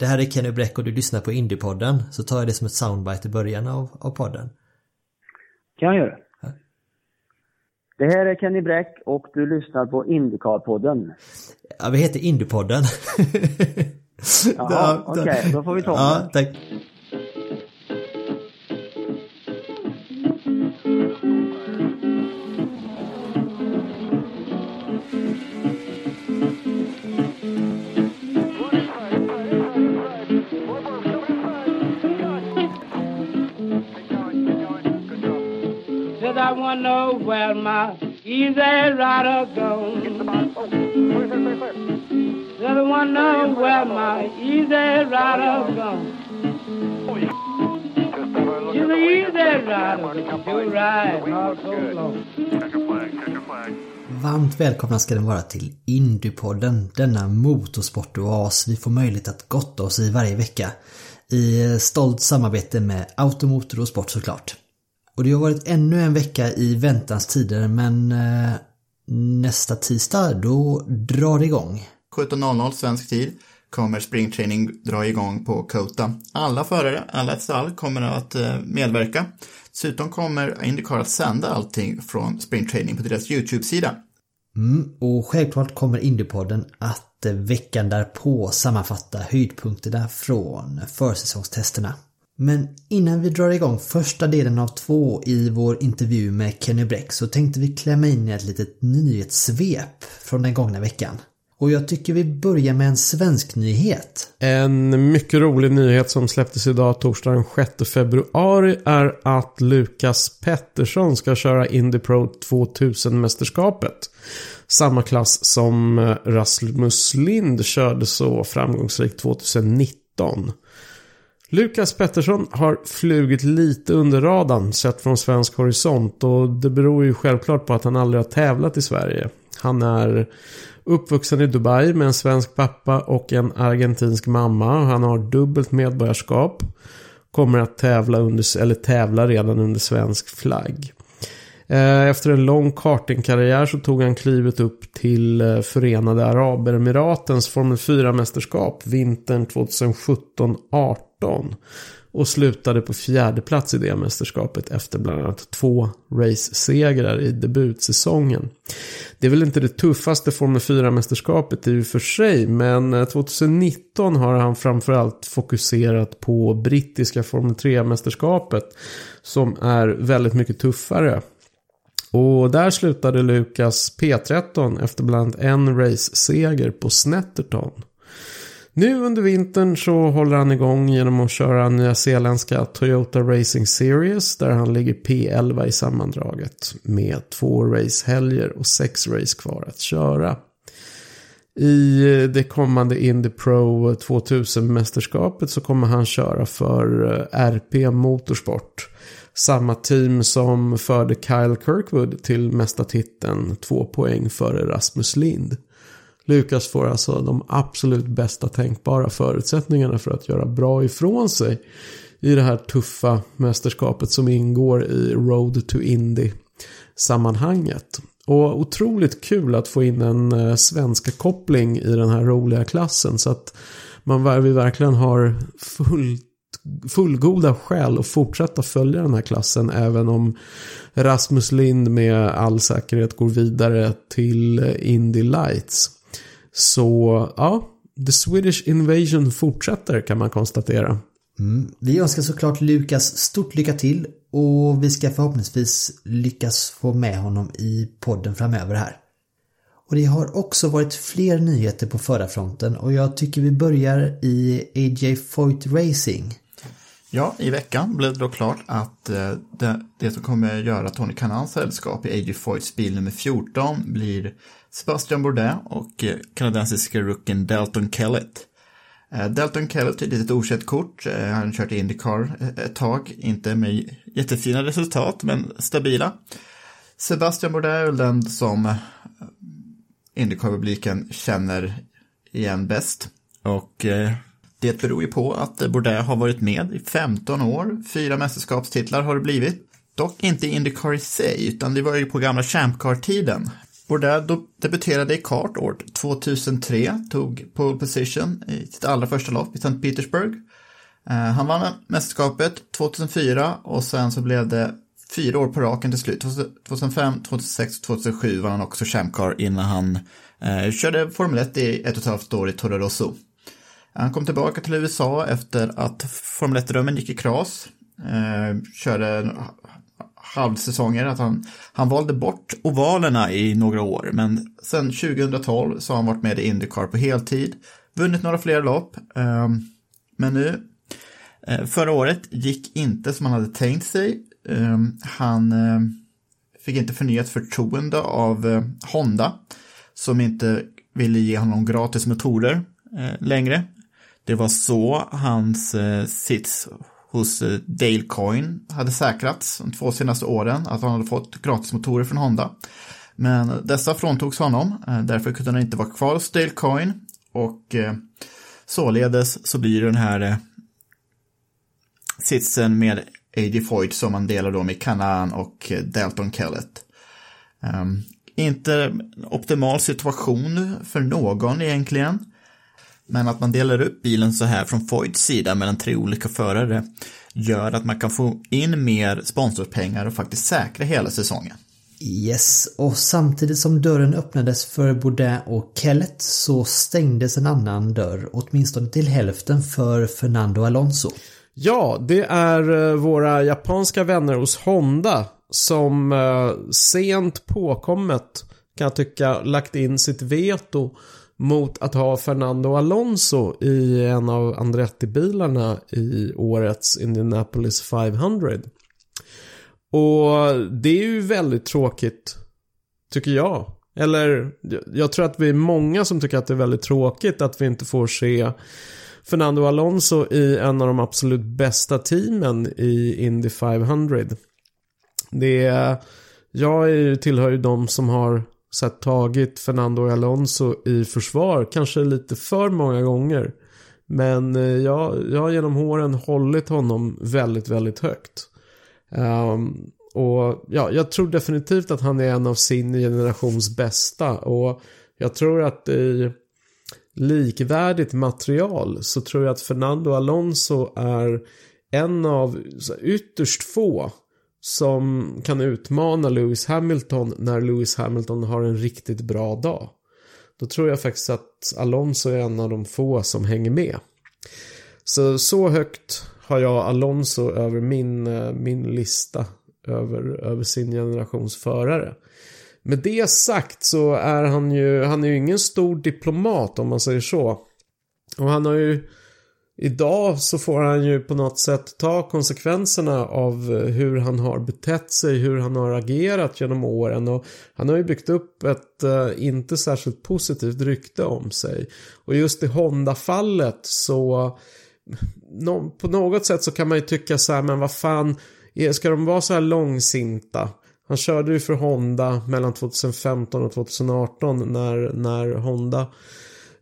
det här är Kenny Bräck och du lyssnar på Indiepodden så tar jag det som ett soundbite i början av, av podden. kan jag göra. Det här är Kenny Bräck och du lyssnar på Indycar-podden. Ja, vi heter Indiepodden. Jaha, okej, okay, då får vi ta Ja, tack. Said I know where my easy rider gone. Said I wanna know where my easy rider gone. She's an easy rider, but you ride not so long. Varmt välkomna ska den vara till Indiepodden, denna motorsportoas vi får möjlighet att gotta oss i varje vecka. I stolt samarbete med Automotor och Sport såklart. Och det har varit ännu en vecka i väntans tider men eh, nästa tisdag då drar det igång. 17.00 svensk tid kommer springtraining dra igång på Kota. Alla förare, alla stall kommer att eh, medverka. Dessutom kommer Indycar att sända allting från springtraining på deras YouTube-sida. Mm, och självklart kommer Indiepodden att eh, veckan därpå sammanfatta höjdpunkterna från försäsongstesterna. Men innan vi drar igång första delen av två i vår intervju med Kenny Bräck så tänkte vi klämma in i ett litet nyhetssvep från den gångna veckan. Och jag tycker vi börjar med en svensk nyhet. En mycket rolig nyhet som släpptes idag torsdag den 6 februari är att Lukas Pettersson ska köra Indy Pro 2000-mästerskapet. Samma klass som Rasmus Lind körde så framgångsrikt 2019. Lukas Pettersson har flugit lite under radarn sett från svensk horisont och det beror ju självklart på att han aldrig har tävlat i Sverige. Han är uppvuxen i Dubai med en svensk pappa och en argentinsk mamma. Han har dubbelt medborgarskap. Kommer att tävla, under, eller tävla redan under svensk flagg. Eh, efter en lång kartingkarriär så tog han klivet upp till eh, Förenade Arabemiratens. Formel 4-mästerskap vintern 2017-18 och slutade på fjärde plats i det mästerskapet efter bland annat två race-segrar i debutsäsongen. Det är väl inte det tuffaste Formel 4-mästerskapet i och för sig, men eh, 2019 har han framförallt fokuserat på brittiska Formel 3-mästerskapet som är väldigt mycket tuffare. Och där slutade Lukas P13 efter bland annat en race-seger på Snetterton. Nu under vintern så håller han igång genom att köra nya zeeländska Toyota Racing Series där han ligger P11 i sammandraget med två racehelger och sex race kvar att köra. I det kommande Indy Pro 2000-mästerskapet så kommer han köra för eh, RP Motorsport. Samma team som förde Kyle Kirkwood till mästartiteln två poäng före Rasmus Lind. Lukas får alltså de absolut bästa tänkbara förutsättningarna för att göra bra ifrån sig i det här tuffa mästerskapet som ingår i Road to Indy sammanhanget. Och otroligt kul att få in en eh, svenska koppling i den här roliga klassen så att man vi verkligen har fullt fullgoda skäl att fortsätta följa den här klassen även om Rasmus Lind med all säkerhet går vidare till Indy Lights. Så ja, The Swedish Invasion fortsätter kan man konstatera. Mm. Vi önskar såklart Lukas stort lycka till och vi ska förhoppningsvis lyckas få med honom i podden framöver här. Och det har också varit fler nyheter på förarfronten och jag tycker vi börjar i AJ Foyt Racing. Ja, i veckan blev det då klart att eh, det, det som kommer göra Tony Kanans sällskap i AJ Foyts bil nummer 14 blir Sebastian Bourdais och eh, kanadensiska rookien Dalton Kellett. Eh, Dalton Kellett är ett litet okänt kort. Eh, han har kört Indycar ett tag, inte med jättefina resultat, men stabila. Sebastian Bourdais är väl den som Indycar-publiken känner igen bäst. Och det beror ju på att Bourdais har varit med i 15 år. Fyra mästerskapstitlar har det blivit. Dock inte Indycar i sig, utan det var ju på gamla Champ Car-tiden. Bourdais debuterade i kart år 2003, tog pole position i sitt allra första lopp i St. Petersburg. Eh, han vann mästerskapet 2004 och sen så blev det fyra år på raken till slut. 2005, 2006, 2007 vann han också champcar innan han eh, körde Formel 1 i ett och ett halvt år i Toro Rosso. Han kom tillbaka till USA efter att Formel 1-drömmen gick i kras. Eh, körde halvsäsonger, att han, han valde bort ovalerna i några år, men sen 2012 så har han varit med i Indycar på heltid, vunnit några fler lopp, ehm, men nu, eh, förra året gick inte som han hade tänkt sig. Ehm, han ehm, fick inte förnyat förtroende av eh, Honda, som inte ville ge honom gratis motorer eh, längre. Det var så hans sits hos eh, Dalecoin Dale Coyne hade säkrats de två senaste åren, att han hade fått gratismotorer från Honda. Men dessa fråntogs honom, eh, därför kunde han inte vara kvar hos Dale Coyne och eh, således så blir den här sitsen med AD Foyt som man delar då med Canaan och Dalton Kellett. Um, inte en optimal situation för någon egentligen. Men att man delar upp bilen så här från Foyts sida mellan tre olika förare gör att man kan få in mer sponsorpengar och faktiskt säkra hela säsongen. Yes, och samtidigt som dörren öppnades för Bourdais och Kellett så stängdes en annan dörr, åtminstone till hälften för Fernando Alonso. Ja, det är eh, våra japanska vänner hos Honda som eh, sent påkommet kan jag tycka lagt in sitt veto mot att ha Fernando Alonso i en av Andretti-bilarna i årets Indianapolis 500. Och det är ju väldigt tråkigt, tycker jag. Eller, jag tror att vi är många som tycker att det är väldigt tråkigt att vi inte får se Fernando Alonso i en av de absolut bästa teamen i Indy 500. Det är, jag är, ju- tillhör ju de som har så här, tagit Fernando Alonso i försvar, kanske lite för många gånger. Men eh, jag, jag har genom åren hållit honom väldigt, väldigt högt. Um, och ja, jag tror definitivt att han är en av sin generations bästa. Och jag tror att i likvärdigt material så tror jag att Fernando Alonso är en av så här, ytterst få som kan utmana Lewis Hamilton när Lewis Hamilton har en riktigt bra dag. Då tror jag faktiskt att Alonso är en av de få som hänger med. Så, så högt har jag Alonso över min, eh, min lista över, över sin generations förare. Med det sagt så är han ju, han är ju ingen stor diplomat om man säger så. Och han har ju, idag så får han ju på något sätt ta konsekvenserna av hur han har betett sig, hur han har agerat genom åren. Och han har ju byggt upp ett eh, inte särskilt positivt rykte om sig. Och just i Honda-fallet så no, på något sätt så kan man ju tycka så här, men vad fan, ska de vara så här långsinta? Han körde ju för Honda mellan 2015 och 2018 när, när Honda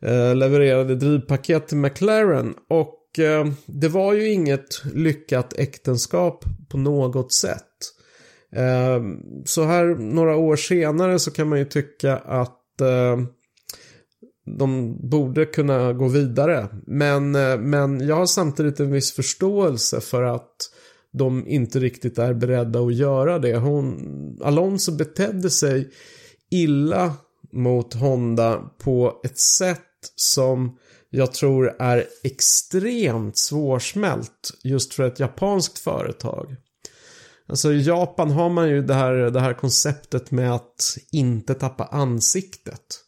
eh, levererade drivpaket till McLaren. Och eh, det var ju inget lyckat äktenskap på något sätt. Eh, så här några år senare så kan man ju tycka att eh, de borde kunna gå vidare. Men, eh, men jag har samtidigt en viss förståelse för att de inte riktigt är beredda att göra det. Hon, Alonso betedde sig illa mot Honda på ett sätt som jag tror är extremt svårsmält just för ett japanskt företag. Alltså i Japan har man ju det här, det här konceptet med att inte tappa ansiktet.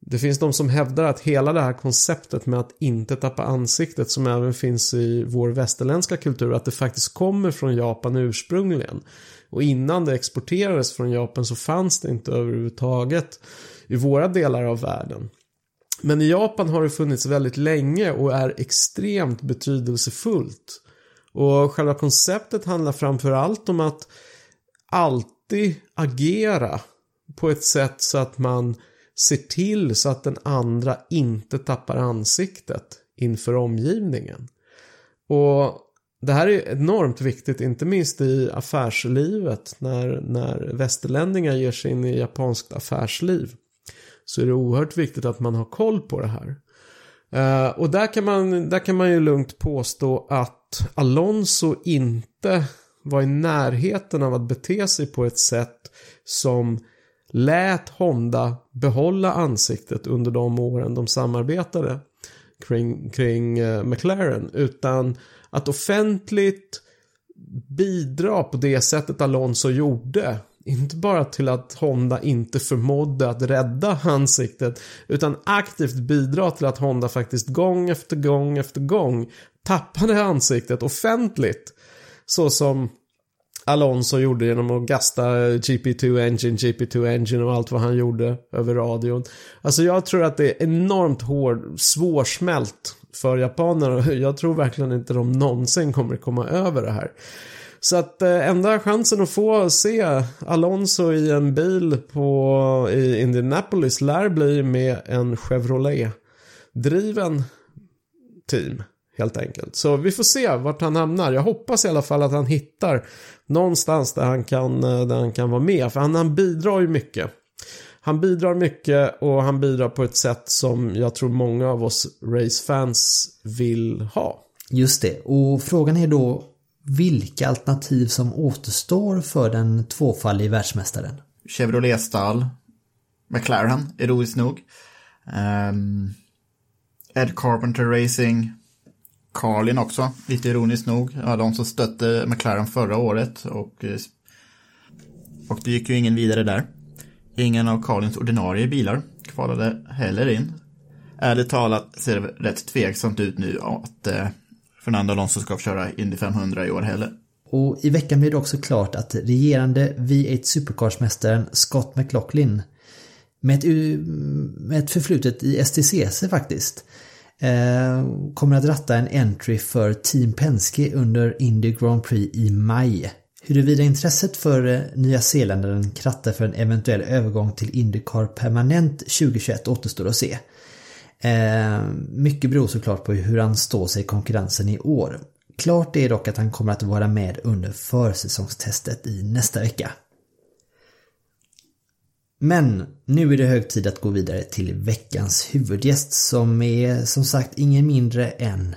Det finns de som hävdar att hela det här konceptet med att inte tappa ansiktet som även finns i vår västerländska kultur, att det faktiskt kommer från Japan ursprungligen. Och innan det exporterades från Japan så fanns det inte överhuvudtaget i våra delar av världen. Men i Japan har det funnits väldigt länge och är extremt betydelsefullt. Och själva konceptet handlar framförallt om att alltid agera på ett sätt så att man ser till så att den andra inte tappar ansiktet inför omgivningen. Och det här är enormt viktigt, inte minst i affärslivet när, när västerlänningar ger sig in i japanskt affärsliv. Så är det oerhört viktigt att man har koll på det här. Uh, och där kan, man, där kan man ju lugnt påstå att Alonso inte var i närheten av att bete sig på ett sätt som lät Honda behålla ansiktet under de åren de samarbetade kring, kring uh, McLaren. Utan att offentligt bidra på det sättet Alonso gjorde. Inte bara till att Honda inte förmådde att rädda ansiktet utan aktivt bidra till att Honda faktiskt gång efter gång efter gång tappade ansiktet offentligt. Så som Alonso gjorde genom att gasta GP2 Engine, GP2 Engine och allt vad han gjorde över radion. Alltså jag tror att det är enormt hård, svårsmält för japanerna. Jag tror verkligen inte de någonsin kommer komma över det här. Så att eh, enda chansen att få se Alonso i en bil på, i Indianapolis lär bli med en Chevrolet-driven team. Helt enkelt. Så vi får se vart han hamnar. Jag hoppas i alla fall att han hittar någonstans där han kan, eh, där han kan vara med. För han, han bidrar ju mycket. Han bidrar mycket och han bidrar på ett sätt som jag tror många av oss racefans vill ha. Just det, och frågan är då vilka alternativ som återstår för den tvåfaldige världsmästaren. Chevrolet-stall, McLaren, ironiskt nog. Um, Ed Carpenter Racing, Carlin också, lite ironiskt nog. Ja, de som stötte McLaren förra året och, eh, och det gick ju ingen vidare där. Ingen av Carlins ordinarie bilar kvalade heller in. Ärligt talat ser det rätt tveksamt ut nu att eh, Fernando Alonso ska köra Indy 500 i år heller. Och i veckan blev det också klart att regerande V8 Supercars-mästaren Scott McLaughlin med ett, med ett förflutet i STCC faktiskt eh, kommer att ratta en entry för Team Penske under Indy Grand Prix i maj. Huruvida intresset för eh, Nya Zeeländaren krattar för en eventuell övergång till Indycar permanent 2021 återstår att se. Eh, mycket beror såklart på hur han står sig i konkurrensen i år. Klart är dock att han kommer att vara med under försäsongstestet i nästa vecka. Men nu är det hög tid att gå vidare till veckans huvudgäst som är som sagt ingen mindre än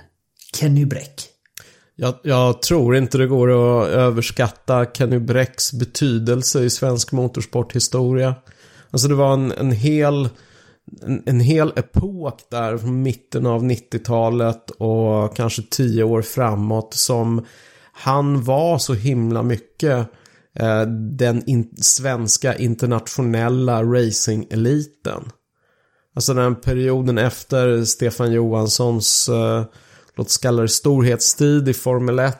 Kenny Bräck. Jag, jag, tror inte det går att överskatta Kenny Bräcks betydelse i svensk motorsporthistoria. Alltså det var en, en hel en, en hel epok där från mitten av 90-talet och kanske tio år framåt som han var så himla mycket eh, den in, svenska internationella racing-eliten. Alltså den perioden efter Stefan Johanssons, eh, låt oss kalla det storhetstid i Formel 1,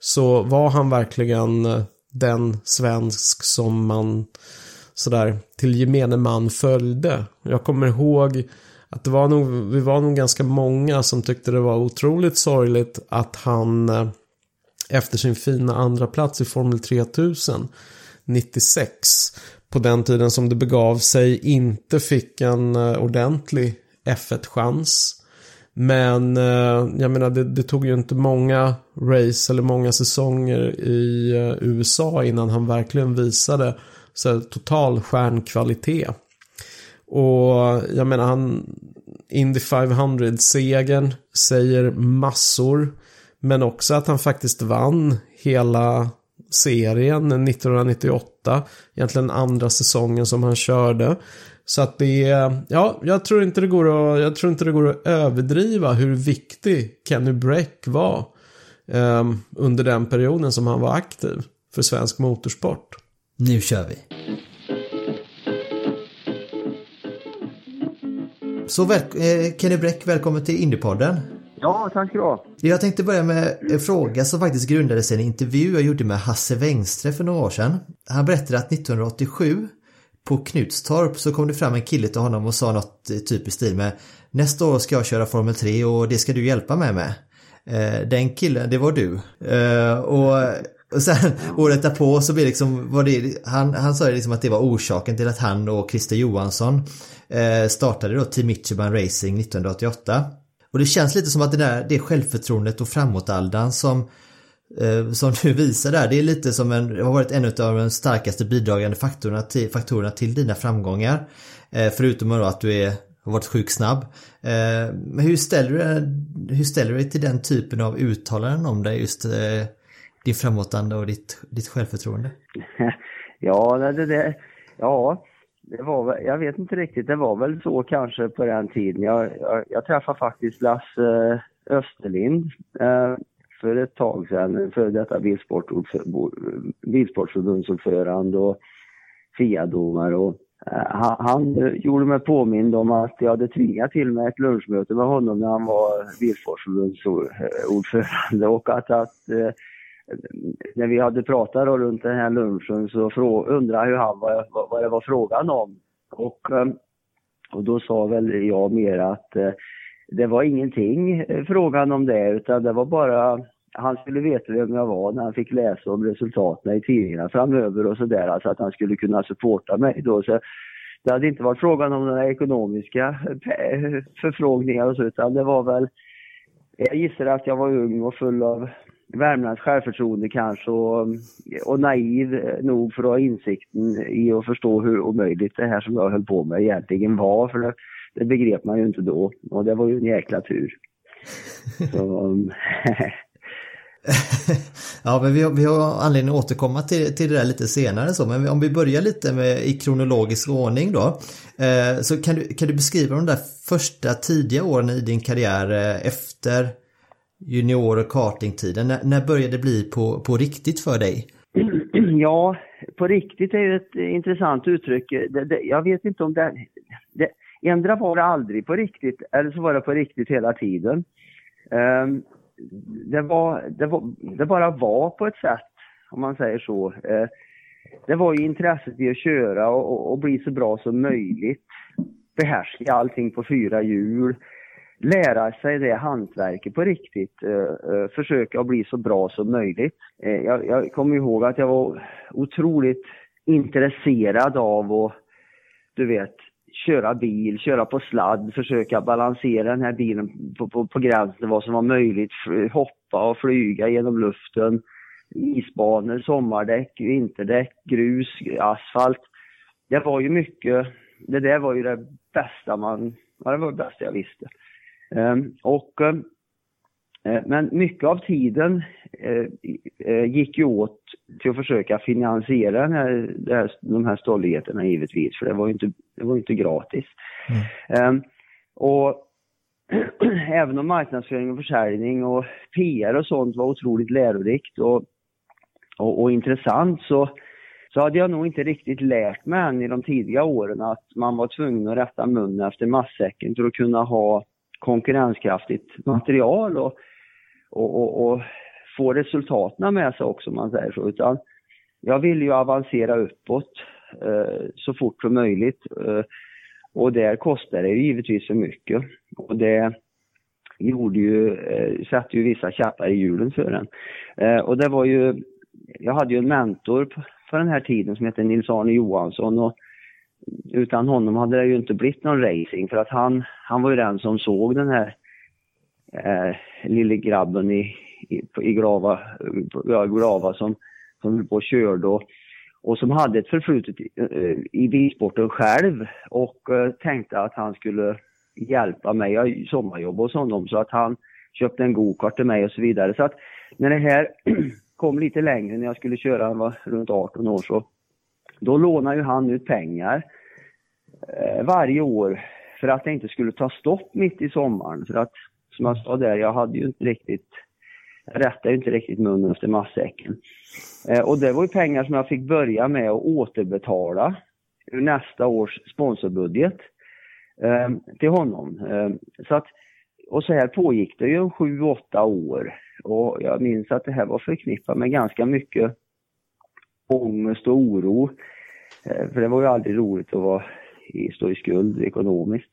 så var han verkligen eh, den svensk som man sådär till gemene man följde. Jag kommer ihåg att det var nog, vi var nog ganska många som tyckte det var otroligt sorgligt att han eh, efter sin fina andra plats i Formel 3000 96 på den tiden som det begav sig inte fick en eh, ordentlig F1-chans. Men eh, jag menar det, det, tog ju inte många race eller många säsonger i USA innan han verkligen visade så total stjärnkvalitet. Och jag menar han Indy 500-segern säger massor. Men också att han faktiskt vann hela serien 1998. Egentligen andra säsongen som han körde. Så att det är, ja, jag tror inte det går att, jag tror inte det går att överdriva hur viktig Kenny Bräck var. Eh, under den perioden som han var aktiv för svensk motorsport. Nu kör vi! Så eh, Kenny Bräck, välkommen till Indiepodden. Ja, tack ska du ha. Jag tänkte börja med en fråga som faktiskt grundade sig i en intervju jag gjorde med Hasse Wengström för några år sedan. Han berättade att 1987 på Knutstorp så kom det fram en kille till honom och sa något typ i stil med Nästa år ska jag köra Formel 3 och det ska du hjälpa mig med. Eh, den killen, det var du. Eh, och, och sen året därpå så blev liksom, var det, han, han sa liksom att det var orsaken till att han och Christer Johansson eh, startade då Team Ichiban Racing 1988. Och det känns lite som att det där, det självförtroendet och framåtaldan som eh, som du visar där, det är lite som en, har varit en av de starkaste bidragande faktorerna till, faktorerna till dina framgångar. Eh, förutom då att du är, har varit sjukt snabb. Eh, men hur ställer, du, hur ställer du dig till den typen av uttalanden om dig, just eh, din framåtanda och ditt, ditt självförtroende? ja, det, det, ja, det var väl, jag vet inte riktigt, det var väl så kanske på den tiden. Jag, jag, jag träffade faktiskt Lasse eh, Österlind eh, för ett tag sedan, för detta bilsportförbundsordförande och FIA-domare. Och, eh, han, han gjorde mig påmind om att jag hade tvingat till mig ett lunchmöte med honom när han var bilsportförbundsordförande och att, att eh, när vi hade pratat då runt den här lunchen så undrade ju han vad, vad det var frågan om. Och, ehm, och då sa väl jag mer att eh, det var ingenting eh, frågan om det utan det var bara han skulle veta vem jag var när han fick läsa om resultaten i tidningarna framöver och sådär, alltså att han skulle kunna supporta mig då. Så det hade inte varit frågan om några ekonomiska eh, förfrågningar och så, utan det var väl, jag gissar att jag var ung och full av Värmlands självförtroende kanske och, och naiv nog för att ha insikten i att förstå hur omöjligt det här som jag höll på med egentligen var. För det, det begrep man ju inte då och det var ju en jäkla tur. Så, ja, men vi har, vi har anledning att återkomma till, till det där lite senare så, men om vi börjar lite med, i kronologisk ordning då. Eh, så kan du, kan du beskriva de där första tidiga åren i din karriär eh, efter junior och kartingtiden. När, när började det bli på, på riktigt för dig? Ja, på riktigt är ju ett intressant uttryck. Det, det, jag vet inte om det... det Ändra var det aldrig på riktigt, eller så var det på riktigt hela tiden. Um, det, var, det, var, det bara var på ett sätt, om man säger så. Uh, det var ju intresset i att köra och, och, och, bli så bra som möjligt. Behärska allting på fyra hjul lära sig det hantverket på riktigt. Eh, eh försöka att bli så bra som möjligt. Eh, jag, jag kommer ihåg att jag var otroligt intresserad av att, du vet, köra bil, köra på sladd, försöka balansera den här bilen på, på, på gränsen till vad som var möjligt, hoppa och flyga genom luften, isbanor, sommardäck, vinterdäck, grus, asfalt. Det var ju mycket, det där var ju det bästa man, ja det var det bästa jag visste. Ehm, och, eh, men mycket av tiden eh, eh, gick ju åt till att försöka finansiera den här, de här stolligheterna givetvis, för det var ju inte, det var inte gratis. Mm. Ehm, och även om marknadsföring och försäljning och PR och sånt var otroligt lärorikt och, och, och intressant så, så hade jag nog inte riktigt lärt mig än i de tidiga åren att man var tvungen att rätta munnen efter matsäcken för att kunna ha konkurrenskraftigt material och, och, och, och få resultaten med sig också om man säger så. Utan jag vill ju avancera uppåt eh, så fort som möjligt. Eh, och där kostar det ju givetvis för mycket. Och det gjorde ju, eh, satte ju vissa käppar i hjulen för en. Eh, och det var ju, jag hade ju en mentor på, på den här tiden som hette Nils-Arne Johansson och utan honom hade det ju inte blivit någon racing för att han, han var ju den som såg den här eh, lille grabben i, i, i Grava, ja, Grava som, som höll på och körde och, och som hade ett förflutet i, eh, i bilsporten själv och eh, tänkte att han skulle hjälpa mig. Jag sommarjobbade hos honom så att han köpte en gokart till mig och så vidare. Så att när det här kom lite längre när jag skulle köra, han var runt 18 år så då lånade ju han ut pengar eh, varje år för att det inte skulle ta stopp mitt i sommaren. För att, som jag sa där, jag hade ju inte riktigt, jag rättade ju inte riktigt munnen efter matsäcken. Eh, och det var ju pengar som jag fick börja med att återbetala ur nästa års sponsorbudget. eh, till honom. Eh, så att, och så här pågick det ju sju, åtta år. Och jag minns att det här var förknippat med ganska mycket ångest och oro. Eh, för det var ju aldrig roligt att vara i, stå i skuld ekonomiskt.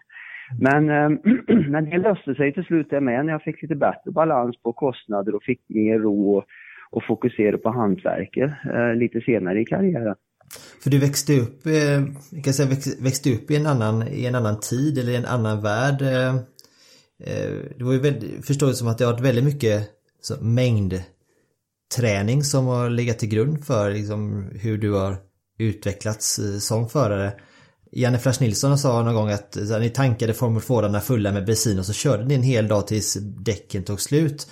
Men, ehm, men det löste sig till slut det med när jag fick lite bättre balans på kostnader och fick mer ro och, och fokusera på hantverket eh, lite senare i karriären. För du växte upp, eh, kan säga, växte upp i en annan, i en annan tid eller i en annan värld. Eh, eh det var ju väldigt, förstår det som att det har varit väldigt mycket så, mängd träning som har legat till grund för liksom, hur du har utvecklats eh, som förare. Janne Flash Nilsson sa någon gång att här, ni tankade Formel 4 fulla med bensin och så körde ni en hel dag tills däcken tog slut.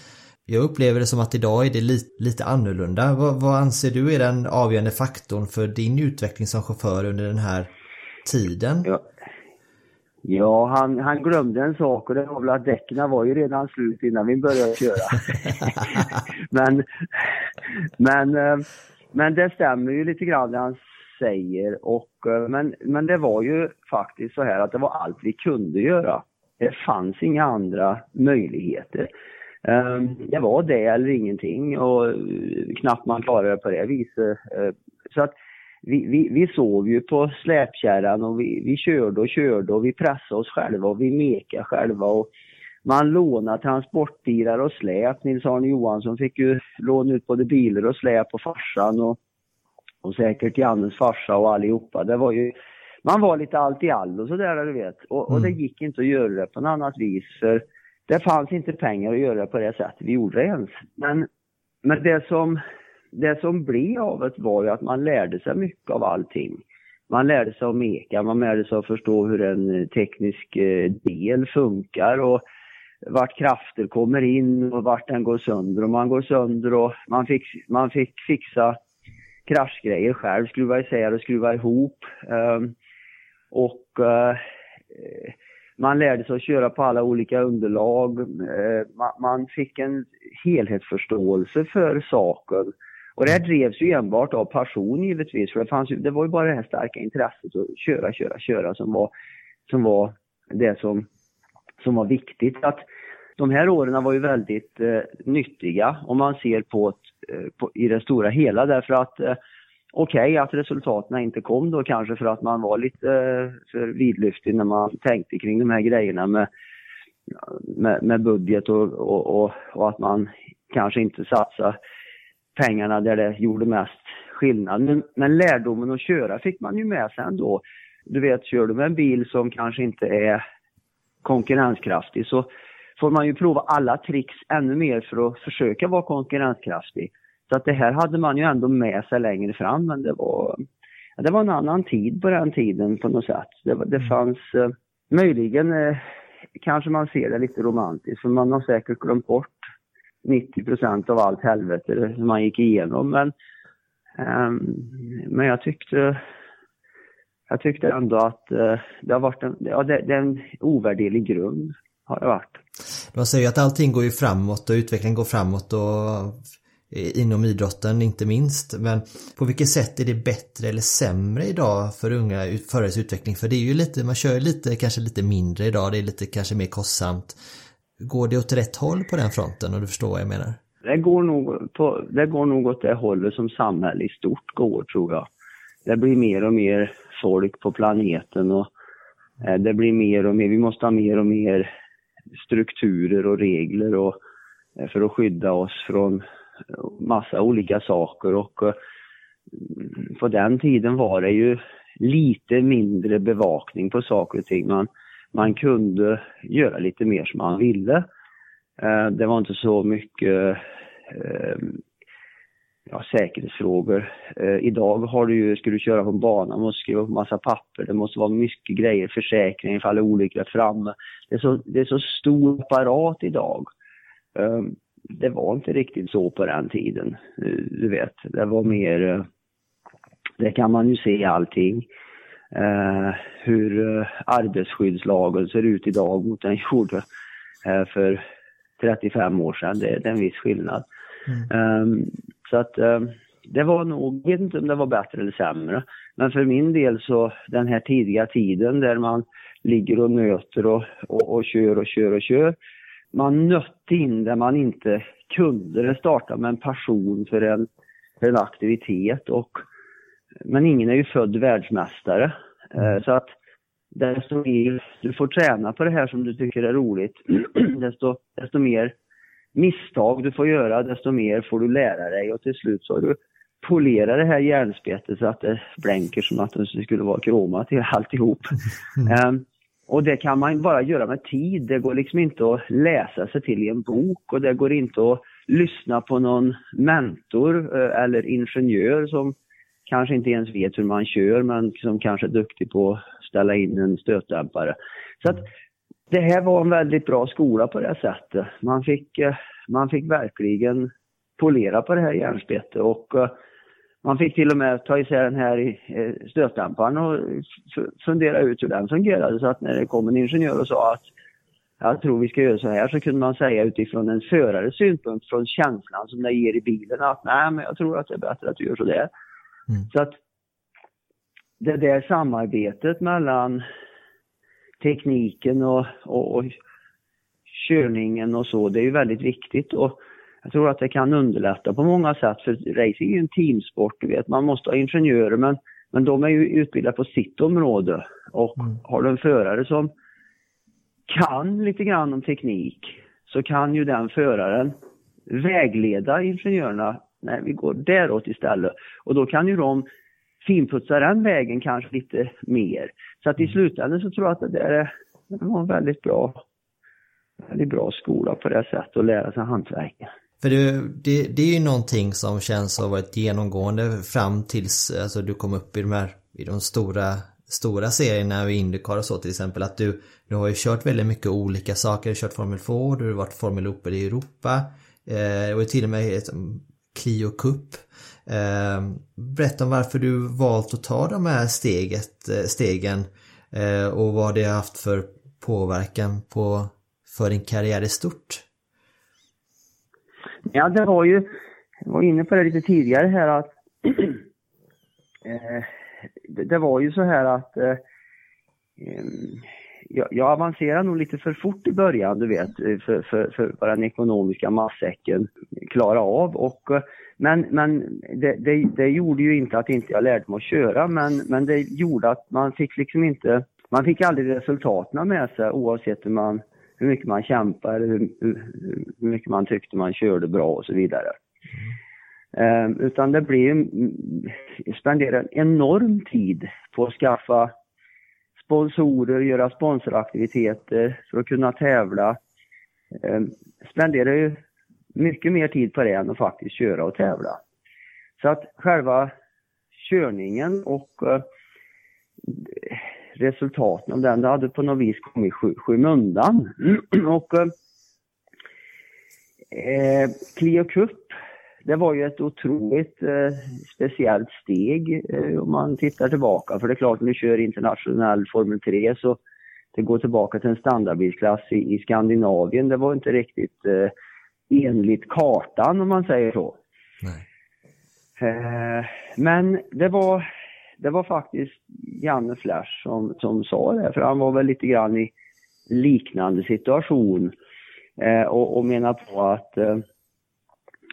Jag upplever det som att idag är det lite, lite annorlunda. Vad, vad, anser du är den avgörande faktorn för din utveckling som chaufför under den här tiden? Ja, ja han, han glömde en sak och det var väl att däcken var ju redan slut innan vi började köra. men, men, eh, men det stämmer ju lite grann det han säger. Och, eh, men, men det var ju faktiskt så här att det var allt vi kunde göra. Det fanns inga andra möjligheter. Ehm, det var det eller ingenting och eh, knappt man klarade det på det viset. Så att vi, vi, vi sov ju på släpkärran och vi, vi körde och körde och vi pressade oss själva och vi mekade själva. Och man lånade transportbilar och släp. Nils-Arne Johansson fick ju låna ut både bilar och släp på farsan och, och säkert Jannes farsa och allihopa. Det var ju, man var lite allt i allo sådär du vet. Och, och det mm. gick inte att göra det på något annat vis. För det fanns inte pengar att göra det på det sättet vi gjorde det ens. Men, men det, som, det som blev av det var ju att man lärde sig mycket av allting. Man lärde sig att meka, man lärde sig att förstå hur en teknisk eh, del funkar och vart krafter kommer in och vart den går sönder. Och man går sönder och man fick, man fick fixa kraschgrejer själv, skruva isär och skruva ihop. Um, och uh, man lärde sig att köra på alla olika underlag. Ehm, man fick en helhetsförståelse för saken. Och det här drevs ju enbart av passion givetvis, för det, fanns ju, det var ju bara det här starka intresset att köra, köra, köra som var, som var det som, som var viktigt. Att de här åren var ju väldigt eh, nyttiga om man ser på, ett, eh, på, i det stora hela därför att eh, okej okay, att resultaten inte kom då kanske för att man var lite eh, för vidlyftig när man tänkte kring de här grejerna med, med, med budget och, och, och, och, att man kanske inte satsade pengarna där det gjorde mest skillnad. Men, men lärdomen att köra fick man ju med sig ändå. Du vet, kör du med en bil som kanske inte är konkurrenskraftig så får man ju prova alla tricks ännu mer för att försöka vara konkurrenskraftig. Så att det här hade man ju ändå med sig längre fram men det var, det var en annan tid på den tiden på något sätt. Det, det mm. fanns eh, möjligen eh, kanske man ser det lite romantiskt för man har säkert glömt bort 90 procent av allt helvete som man gick igenom men, um, men jag tyckte jag tyckte ändå att uh, det har varit en, ja, det, det är en ovärderlig grund har det varit. Man säger ju att allting går ju framåt och utvecklingen går framåt och eh, inom idrotten inte minst. Men på vilket sätt är det bättre eller sämre idag för unga förares utveckling? För det är ju lite, man kör lite, kanske lite mindre idag, det är lite kanske mer kostsamt. Går det åt rätt håll på den fronten om du förstår vad jag menar? Det går nog, på, det går nog åt det hållet som samhället i stort går tror jag. Det blir mer och mer folk på planeten och eh, det blir mer och mer, vi måste ha mer och mer strukturer och regler och, eh, för att skydda oss från eh, massa olika saker och på den tiden var det ju lite mindre bevakning på saker och ting. Man, man kunde göra lite mer som man ville. Eh, det var inte så mycket eh, ja, säkerhetsfrågor. Eh, idag har du ju, ska du köra på en bana, måste skriva på massa papper, det måste vara mycket grejer, försäkring ifall olycka är framme. Det är, så, det är så stor apparat idag eh, det var inte riktigt så på den tiden. Eh, du vet, det var mer, eh, det kan man ju se i allting. Eh, hur eh, arbetsskyddslagen ser ut idag mot den gjorde eh, för 35 år sedan. Det, det är en viss skillnad. Mm. Um, så att um, det var nog, jag vet inte om det var bättre eller sämre, men för min del så den här tidiga tiden där man ligger och nöter och, och, och kör och kör och kör. Man nötte in där man inte kunde. Det startade med en passion för en, för en aktivitet. Och, men ingen är ju född världsmästare. Eh, så att desto mer du får träna på det här som du tycker är roligt, desto, desto mer misstag du får göra, desto mer får du lära dig och till slut så har du polerat det här järnspettet så att det blänker som att det skulle vara kromat till alltihop. um, och det kan man bara göra med tid. Det går liksom inte att läsa sig till i en bok och det går inte att lyssna på någon mentor eh, eller ingenjör som kanske inte ens vet hur man kör men som kanske är duktig på att ställa in en stötdämpare. Så att det här var en väldigt bra skola på det sättet. Man fick, eh, man fick verkligen polera på det här järnspettet och eh, man fick till och med ta isär den här eh, stötdämparen och fundera ut hur den fungerade. Så att när det kom en ingenjör och sa att jag tror vi ska göra så här, så kunde man säga utifrån en förares synpunkt, från känslan som det ger i bilen, att nej, men jag tror att det är bättre att du gör så där. Mm. Så att det där samarbetet mellan tekniken och, och, och körningen och så, det är ju väldigt viktigt. Och jag tror att det kan underlätta på många sätt, för racing är ju en teamsport, du vet. Man måste ha ingenjörer, men, men de är ju utbildade på sitt område. Och mm. har du en förare som kan lite grann om teknik, så kan ju den föraren vägleda ingenjörerna Nej, vi går däråt istället. Och då kan ju de finputsa den vägen kanske lite mer. Så att i mm. slutändan så tror jag att det där är, det var en väldigt bra, väldigt bra skola på det sättet att lära sig hantverket. För det, det, det, är ju någonting som känns ha varit genomgående fram tills alltså, du kom upp i de här i de stora, stora serierna i Indycar och så till exempel att du, du har ju kört väldigt mycket olika saker, du har kört Formel 2, du har varit Formel Open i Europa eh, och till och med Clio Cup. Ehm, berätta om varför du valt att ta de här steget, eh, stegen eh, och vad det har haft för påverkan på, för din karriär i stort. Ja, det var ju, jag var inne på det lite tidigare här att eh, det, var ju så här att ehm, jag, jag avancerade nog lite för fort i början, du vet, eh, för, för, för vad den ekonomiska massäcken klara av. Och, eh, men men det, det, det, gjorde ju inte att inte jag lärde mig att köra, men, men det gjorde att man fick liksom inte, man fick aldrig resultaten med sig oavsett hur, man, hur mycket man kämpade, hur, hur, hur mycket man tyckte man körde bra och så vidare. Mm. Uh, utan det blev, mm, spenderade en enorm tid på att skaffa sponsorer, göra sponsoraktiviteter för att kunna tävla. Eh, spenderar ju mycket mer tid på det än att faktiskt köra och tävla. Så att själva körningen och eh, resultaten av den, det hade på något vis kommit i skymundan. och eh, eh, Clio Cup det var ju ett otroligt eh, speciellt steg eh, om man tittar tillbaka. För det är klart, när du kör internationell Formel 3 så det går tillbaka till en standardbilsklass i, i Skandinavien. Det var inte riktigt eh, enligt kartan om man säger så. Eh, men det var, det var faktiskt Janne Flash som, som sa det, för han var väl lite grann i liknande situation eh, och, och menar på att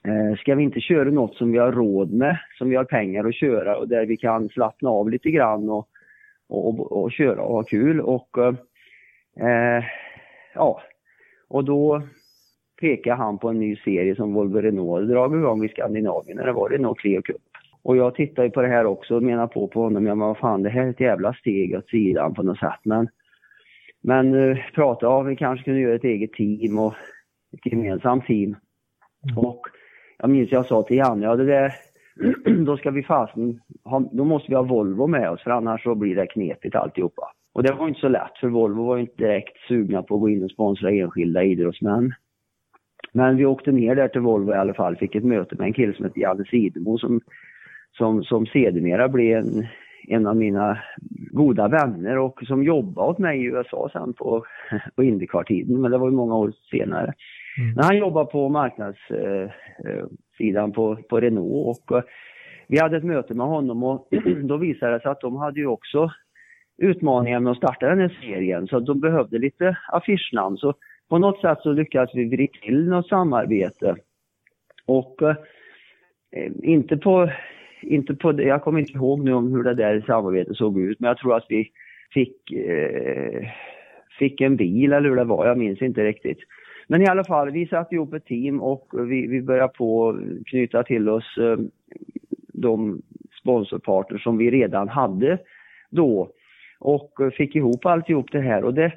eh, Eh, ska vi inte köra något som vi har råd med, som vi har pengar att köra och där vi kan slappna av lite grann och, och, och, och köra och ha kul och eh, ja, och då pekar han på en ny serie som Volvo Renault dragit igång i Skandinavien när det var Renault Clio Cup. Och jag tittar ju på det här också och menar på på honom, ja men vad fan det här är ett jävla steg åt sidan på något sätt men men uh, prata om vi kanske kunde göra ett eget team och ett gemensamt team. Mm. Och jag minns jag sa till Janne, ja det där, då ska vi fasen, då måste vi ha Volvo med oss för annars så blir det knepigt alltihopa. Och det var inte så lätt för Volvo var inte direkt sugna på att gå in och sponsra enskilda idrottsmän. Men vi åkte ner där till Volvo i alla fall, fick ett möte med en kille som heter Janne Sidemo som, som, som sedermera blev en, en av mina goda vänner och som jobbade åt mig i USA sen på, på Indycar-tiden, men det var ju många år senare. Mm. Men han jobbar på marknadssidan eh, eh, på, på Renault och eh, vi hade ett möte med honom och då visade det sig att de hade ju också utmaningar med att starta den här serien så de behövde lite affischnamn. Så på något sätt så lyckades vi vrida till något samarbete. Och eh, inte på, inte på det, jag kommer inte ihåg nu om hur det där samarbetet såg ut, men jag tror att vi fick, eh, fick en bil eller hur det var, jag minns inte riktigt. Men i alla fall, vi satte ihop ett team och vi, vi började på knyta till oss eh, de sponsorpartners som vi redan hade då och eh, fick ihop alltihop det här och det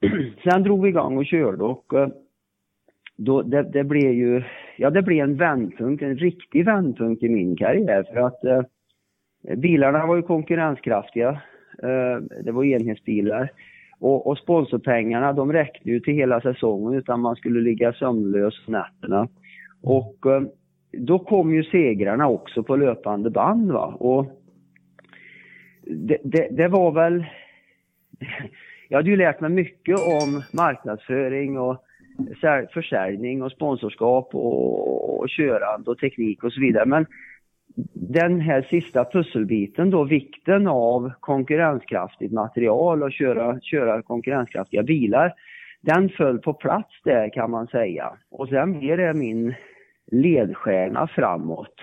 Sen drog vi igång och körde och eh, då, det, det blev ju, ja det blev en vändpunkt, en riktig vändpunkt i min karriär för att eh, bilarna var ju konkurrenskraftiga. Eh, det var enhetsbilar. Och, och sponsorpengarna de räckte ju till hela säsongen utan man skulle ligga sömnlös nätterna. Och eh, då kom ju segrarna också på löpande band va. Och det, det, det var väl... Jag hade ju lärt mig mycket om marknadsföring och försäljning och sponsorskap och, och körande och teknik och så vidare. Men den här sista pusselbiten då, vikten av konkurrenskraftigt material och köra, köra konkurrenskraftiga bilar, den föll på plats där kan man säga. Och sen blir det min ledstjärna framåt.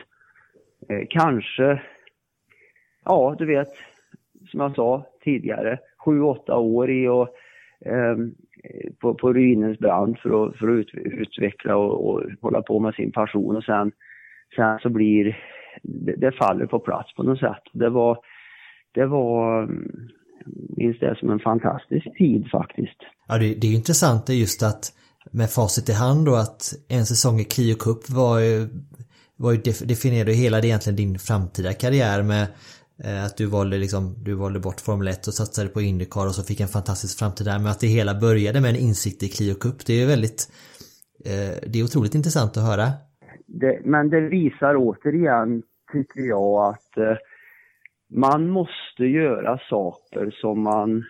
Eh, kanske, ja du vet, som jag sa tidigare, sju, åtta år i och eh, på, på ruinens brant för att, för att ut, utveckla och, och, hålla på med sin passion och sen, sen så blir det, det faller på plats på något sätt. Det var, det var mm, minns det som en fantastisk tid faktiskt. Ja, det, det är intressant det är just att med facit i hand då att en säsong i Clio Cup var ju, var ju definierade hela det egentligen din framtida karriär med Eh, att du valde, liksom, du valde bort Formel 1 och satsade på Indycar och så fick en fantastisk framtid där. Men att det hela började med en insikt i Clio Cup. Det är väldigt, eh, det är otroligt intressant att höra. Det, men det visar återigen, tycker jag, att eh, man måste göra saker som man...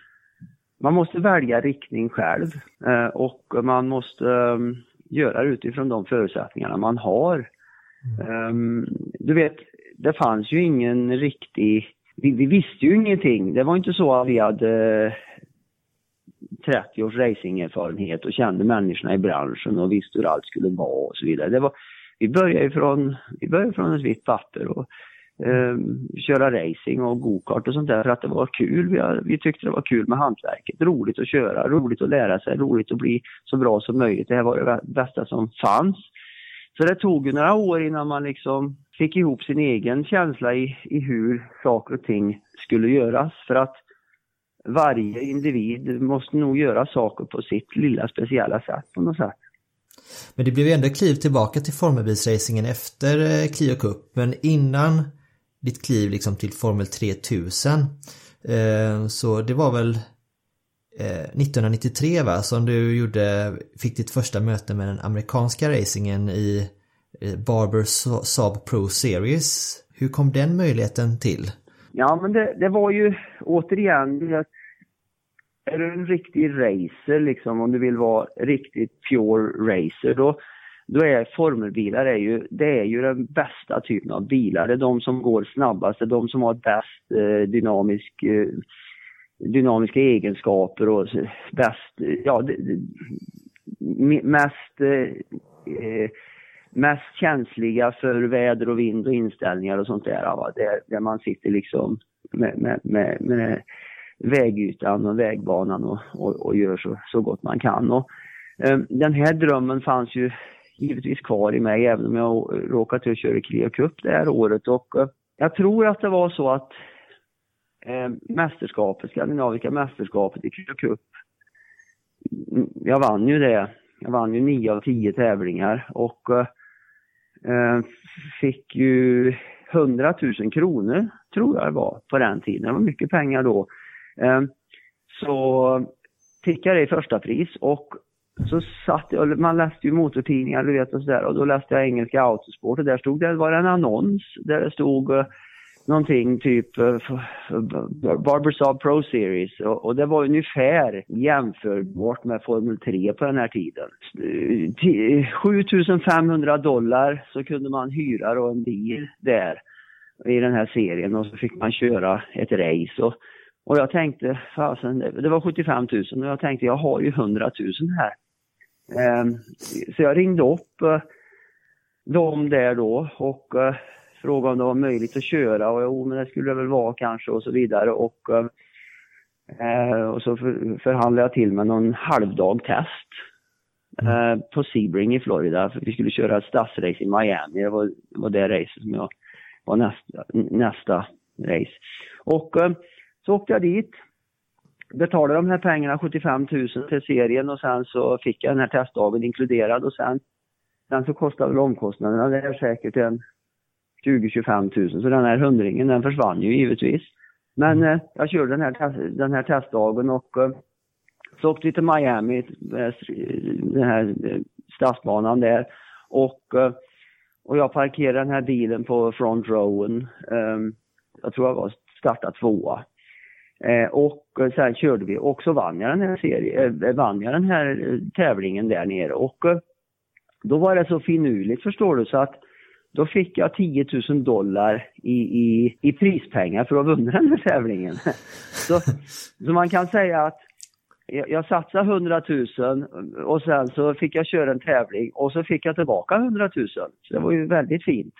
Man måste välja riktning själv eh, och man måste ehm, göra det utifrån de förutsättningarna man har. Mm. Du vet, det fanns ju ingen riktig... Vi, vi, visste ju ingenting. Det var inte så att vi hade 30 års racingerfarenhet och kände människorna i branschen och visste hur allt skulle vara och så vidare. Det var, vi började ifrån vi började från ett vitt papper och eh, köra racing och gokart och sånt där för att det var kul. Vi, vi tyckte det var kul med hantverket. Roligt att köra, roligt att lära sig, roligt att bli så bra som möjligt. Det här var det bästa som fanns. Så det tog ju några år innan man liksom fick ihop sin egen känsla i, i hur saker och ting skulle göras. För att varje individ måste nog göra saker på sitt lilla speciella sätt på något sätt. Men det blev ju ändå kliv tillbaka till formelbilsracingen efter eh, Clio Cup. Men innan ditt kliv liksom till Formel 3000 eh, så det var väl eh, 1993 va, som du gjorde, fick ditt första möte med den amerikanska racingen i Barber Saab Pro Series. Hur kom den möjligheten till? Ja, men det, det var ju återigen, är du en riktig racer liksom, om du vill vara riktigt pure racer, då, då är formelbilar är ju, det är ju den bästa typen av bilar. Det är de som går snabbast, det är de som har bäst eh, dynamisk, eh, dynamiska egenskaper och bäst, ja, mest eh, eh, mest känsliga för väder och vind och inställningar och sånt där. Va? Där, där man sitter liksom med, med, med, med vägytan och vägbanan och, och, och, gör så, så gott man kan. Och, eh, den här drömmen fanns ju givetvis kvar i mig även om jag råkade köra Clio Cup det här året. Och, eh, jag tror att det var så att eh, mästerskapet, skandinaviska mästerskapet i Clio Cup, mm, jag vann ju det. Jag vann ju nio av tio tävlingar och eh, Eh, fick ju 100 000 kronor, tror jag det var, på den tiden. Det var mycket pengar då. Ehm, så tickade det i första pris och så satt jag, man läste ju motortidningar du vet och sådär och då läste jag engelska Autosport och där stod det, var en annons där det stod eh, någonting typ uh, Saab Pro Series och, och, det var ungefär jämförbart med Formel 3 på den här tiden. 7500 dollar så kunde man hyra då en bil där i den här serien och så fick man köra ett race och och jag tänkte, fasen, det var 75 000 och jag tänkte jag har ju 100 000 här. Ehm, så jag ringde upp eh, dem där då och eh, frågade om det var möjligt att köra och jo men det skulle det väl vara kanske och så vidare och, eh, och så förhandlade jag till med någon halvdag test mm. på Sebring i Florida för vi skulle köra ett stadsrace i Miami. Det var, det var det racet som jag var nästa, nästa race. Och så åkte jag dit, betalade de här pengarna, 75 000 till serien och sen så fick jag den här testdagen inkluderad och sen, sen så kostade väl omkostnaderna det är säkert en 20-25 000 så den här hundringen den försvann ju givetvis. Men eh, jag körde den här, den här testdagen och eh, så åkte vi till Miami, eh, den här eh, stadsbanan där och, eh, och jag parkerade den här bilen på front rowen. Jag tror jag var starta tvåa. Eh, och eh, sen körde vi och så vann jag den här, serien, eh, eh, vann jag den här eh, tävlingen där nere och eh, då var det så finurligt förstår du så att då fick jag 10 000 dollar i, i, i prispengar för att ha vunnit den här tävlingen. Så, så man kan säga att jag, jag satsade 100 000 och sen så fick jag köra en tävling och så fick jag tillbaka 100 000. Så det var ju väldigt fint.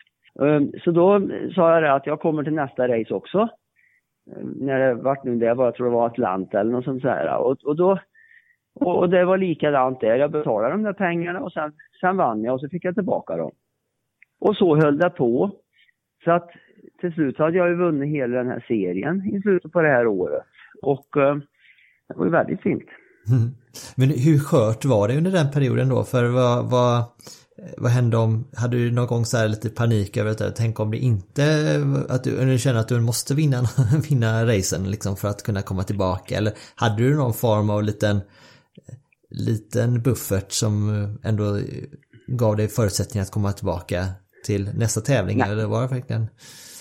Så då sa jag det att jag kommer till nästa race också när det vart nu det var, jag tror det var Atlanta eller något sånt där. Och, och då, och, det var likadant där. Jag betalade de där pengarna och sen, sen vann jag och så fick jag tillbaka dem. Och så höll det på. Så att till slut hade jag ju vunnit hela den här serien i slutet på det här året. Och eh, det var ju väldigt fint. Mm. Men hur skört var det under den perioden då? För vad, vad, vad hände om, hade du någon gång så lite panik över det? Tänk om det inte, att du, du känner att du måste vinna, vinna racen liksom för att kunna komma tillbaka? Eller hade du någon form av liten, liten buffert som ändå gav dig förutsättningar att komma tillbaka till nästa tävling? Nej. Eller var det verkligen?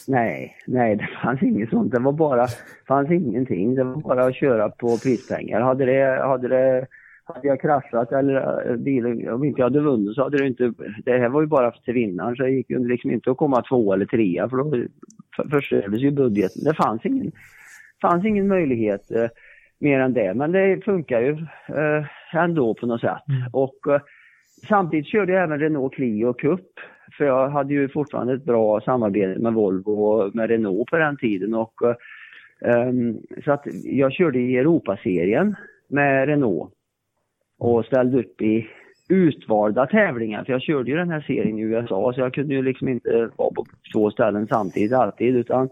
Nej, nej det fanns inget sånt. Det var bara, fanns ingenting. Det var bara att köra på prispengar. Hade det, hade det hade jag kraschat eller eh, bilen, om inte jag hade vunnit så hade det inte, det här var ju bara till vinnaren så det gick ju liksom inte att komma två eller trea för då förstördes ju budgeten. Det fanns ingen, fanns ingen möjlighet eh, mer än det, men det funkar ju eh, ändå på något sätt. Mm. Och eh, samtidigt körde jag även Renault Clio Cup för jag hade ju fortfarande ett bra samarbete med Volvo och med Renault på den tiden och eh, så att jag körde i Europaserien med Renault och ställde upp i utvalda tävlingar. För jag körde ju den här serien i USA så jag kunde ju liksom inte vara på två ställen samtidigt alltid utan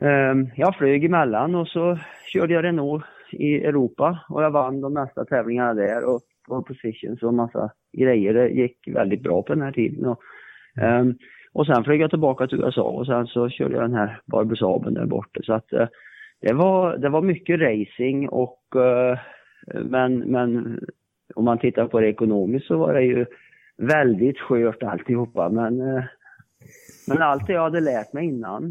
um, jag flög emellan och så körde jag Renault i Europa och jag vann de mesta tävlingarna där och på positions och massa grejer. Det gick väldigt bra på den här tiden. Och, um, och sen flög jag tillbaka till USA och sen så körde jag den här Barbusaben där borta. Så att uh, det, var, det var mycket racing och uh, men, men om man tittar på det ekonomiskt så var det ju väldigt skört alltihopa. Men, eh, men allt det jag hade lärt mig innan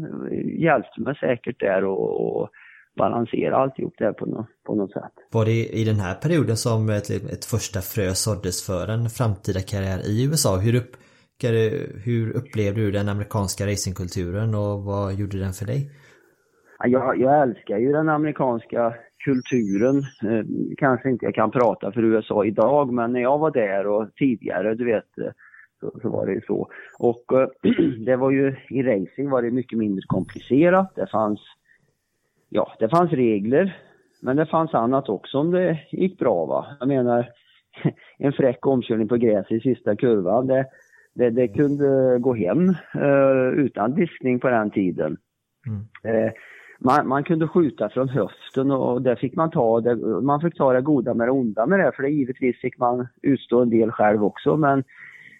hjälpte mig säkert där och, och balansera alltihop där på något, på något sätt. Var det i den här perioden som ett, ett första frö såddes för en framtida karriär i USA? Hur, upp, hur upplevde du den amerikanska racingkulturen och vad gjorde den för dig? Jag, jag älskar ju den amerikanska kulturen. Eh, kanske inte jag kan prata för USA idag, men när jag var där och tidigare, du vet, eh, så, så var det ju så. Och eh, det var ju, i racing var det mycket mindre komplicerat. Det fanns, ja, det fanns regler, men det fanns annat också om det gick bra va. Jag menar, en fräck omkörning på gräs i sista kurvan, det, det, det kunde gå hem uh, utan diskning på den tiden. Mm. Uh, man, man, kunde skjuta från höften och det fick man ta, det, man fick ta det goda med det onda med det för det givetvis fick man utstå en del själv också men,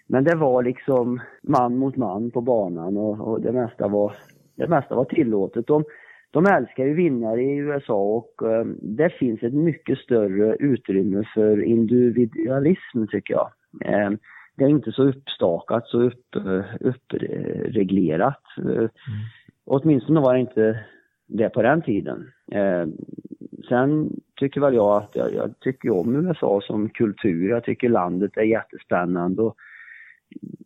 men det var liksom man mot man på banan och, och det, mesta var, det mesta var tillåtet. De, de älskar ju vinnare i USA och uh, det finns ett mycket större utrymme för individualism tycker jag. Uh, det är inte så uppstakat, så upp, uh, uppreglerat. Mm. Åtminstone var det inte det på den tiden. Eh, sen tycker väl jag att jag, jag, tycker om USA som kultur. Jag tycker landet är jättespännande och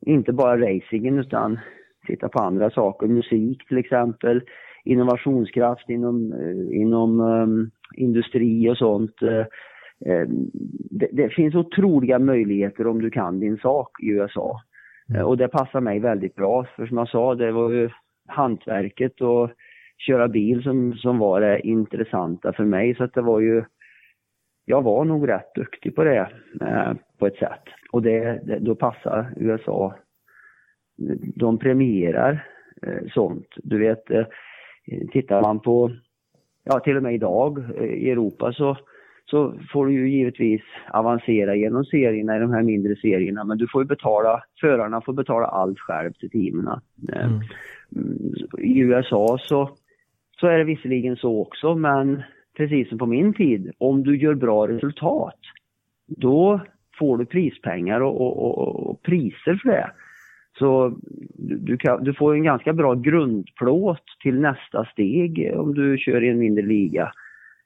inte bara racingen utan titta på andra saker, musik till exempel. innovationskraft inom, eh, inom um, industri och sånt. Uh, det, det, finns otroliga möjligheter om du kan din sak i USA. Mm. Och det passar mig väldigt bra, för som jag sa, det var ju hantverket och köra bil som, som var det intressanta för mig. Så att det var ju, jag var nog rätt duktig på det eh, på ett sätt. Och det, det, då passar USA. De premierar eh, sånt. Du vet, eh, tittar man på, ja till och med idag eh, i Europa så så får du ju givetvis avancera genom serierna i de här mindre serierna men du får ju betala, förarna får betala allt själv till teamen. Eh, mm. I USA så, så är det visserligen så också men precis som på min tid, om du gör bra resultat då får du prispengar och, och, och, och priser för det. Så du, kan, du, får en ganska bra grundplåt till nästa steg om du kör i en mindre liga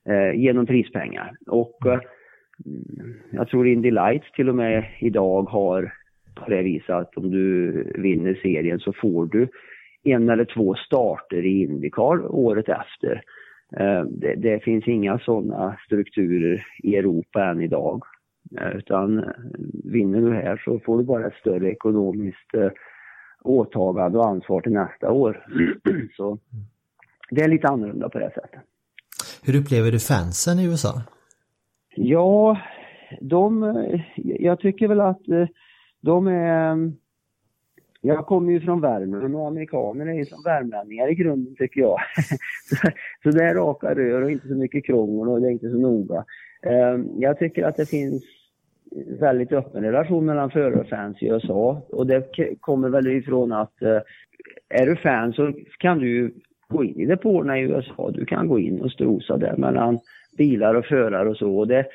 eh, genom prispengar. Och eh, jag tror Indy Lights till och med idag har på det viset att om du vinner serien så får du en eller två starter i Indycar året efter. Eh, det, det, finns inga sådana strukturer i Europa än idag. Eh, utan vinner du här så får du bara ett större ekonomiskt eh, åtagande och ansvar till nästa år. så det är lite annorlunda på det sättet. Hur upplever du fansen i USA? Ja, de, jag tycker väl att eh, de är, jag kommer ju från Värmland och amerikaner är ju som värmlänningar i grunden tycker jag. så det är raka rör och inte så mycket krångel och det är inte så noga. Ehm, jag tycker att det finns väldigt öppen relation mellan förare och fans i USA och det kommer väl ifrån att eh, är du fan så kan du ju gå in i depåerna i USA. Du kan gå in och strosa där mellan bilar och förare och så. Och det,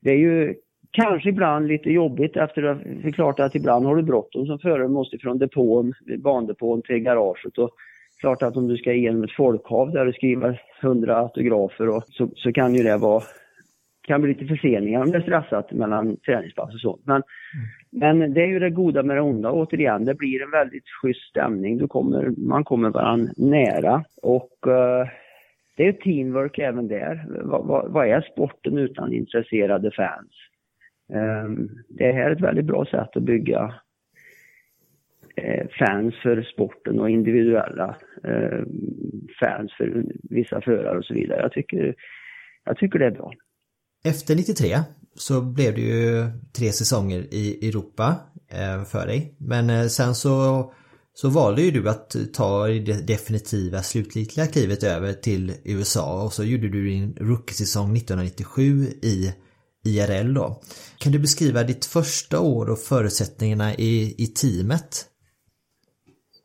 det är ju kanske ibland lite jobbigt efter att, det är klart att ibland har du bråttom som förare, måste från depån, bandepån till garaget. Och klart att om du ska igenom ett folkhav där du skriver hundra autografer och så, så kan ju det vara kan bli lite förseningar om det är stressat mellan träningspass och sånt. Men, mm. men det är ju det goda med det onda återigen. Det blir en väldigt schysst stämning. Du kommer, man kommer varandra nära och uh, det är teamwork även där. Vad, vad, vad är sporten utan intresserade fans? Ehm, det här är ett väldigt bra sätt att bygga eh, fans för sporten och individuella ehm, fans för vissa förare och så vidare. Jag tycker, jag tycker det är bra. Efter 93 så blev det ju tre säsonger i Europa ehm, för dig. Men eh, sen så, så valde ju du att ta det definitiva slutgiltiga klivet över till USA och så gjorde du din rookie-säsong 1997 i IRL då. Kan du beskriva ditt första år och förutsättningarna i, i teamet?